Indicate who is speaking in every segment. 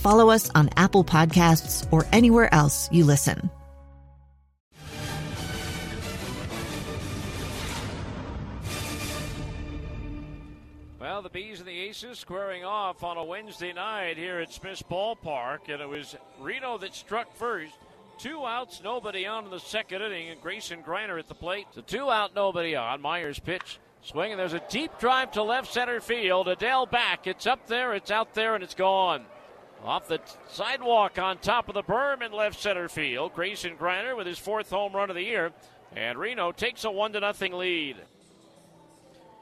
Speaker 1: follow us on Apple Podcasts, or anywhere else you listen.
Speaker 2: Well, the Bees and the Aces squaring off on a Wednesday night here at Smith's Ballpark, and it was Reno that struck first. Two outs, nobody on in the second inning, and Grayson Greiner at the plate. So two out, nobody on. Myers pitch Swinging, there's a deep drive to left center field. Adell back. It's up there, it's out there, and it's gone. Off the sidewalk on top of the berm in left center field. Grayson Greiner with his fourth home run of the year. And Reno takes a 1 to nothing lead.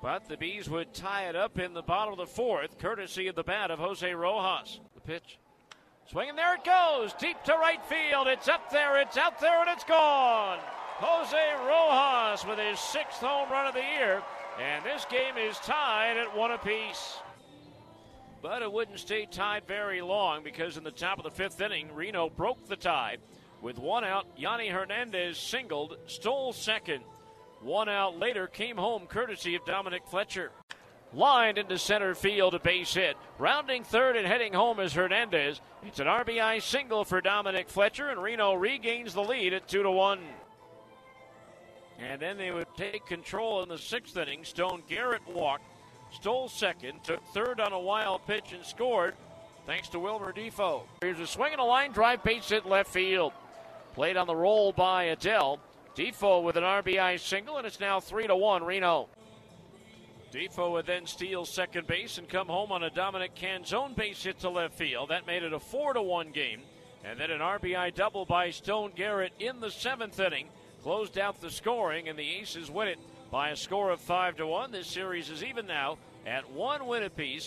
Speaker 2: But the Bees would tie it up in the bottom of the fourth, courtesy of the bat of Jose Rojas. The pitch. Swinging, there it goes. Deep to right field. It's up there, it's out there, and it's gone. Jose Rojas with his sixth home run of the year. And this game is tied at one apiece. But it wouldn't stay tied very long because in the top of the fifth inning, Reno broke the tie. With one out, Yonny Hernandez singled, stole second. One out later came home courtesy of Dominic Fletcher. Lined into center field, a base hit. Rounding third and heading home is Hernandez. It's an RBI single for Dominic Fletcher, and Reno regains the lead at 2 to 1. And then they would take control in the sixth inning. Stone Garrett walked, stole second, took third on a wild pitch, and scored thanks to Wilmer Difo. Here's a swing and a line drive, base hit left field. Played on the roll by Adell. Difo with an RBI single, and it's now 3 to 1 Reno. Difo would then steal second base and come home on a Dominic Canzone base hit to left field. That made it a 4 to 1 game. And then an RBI double by Stone Garrett in the seventh inning closed out the scoring, and the Aces win it by a score of five to one. This series is even now at one win apiece.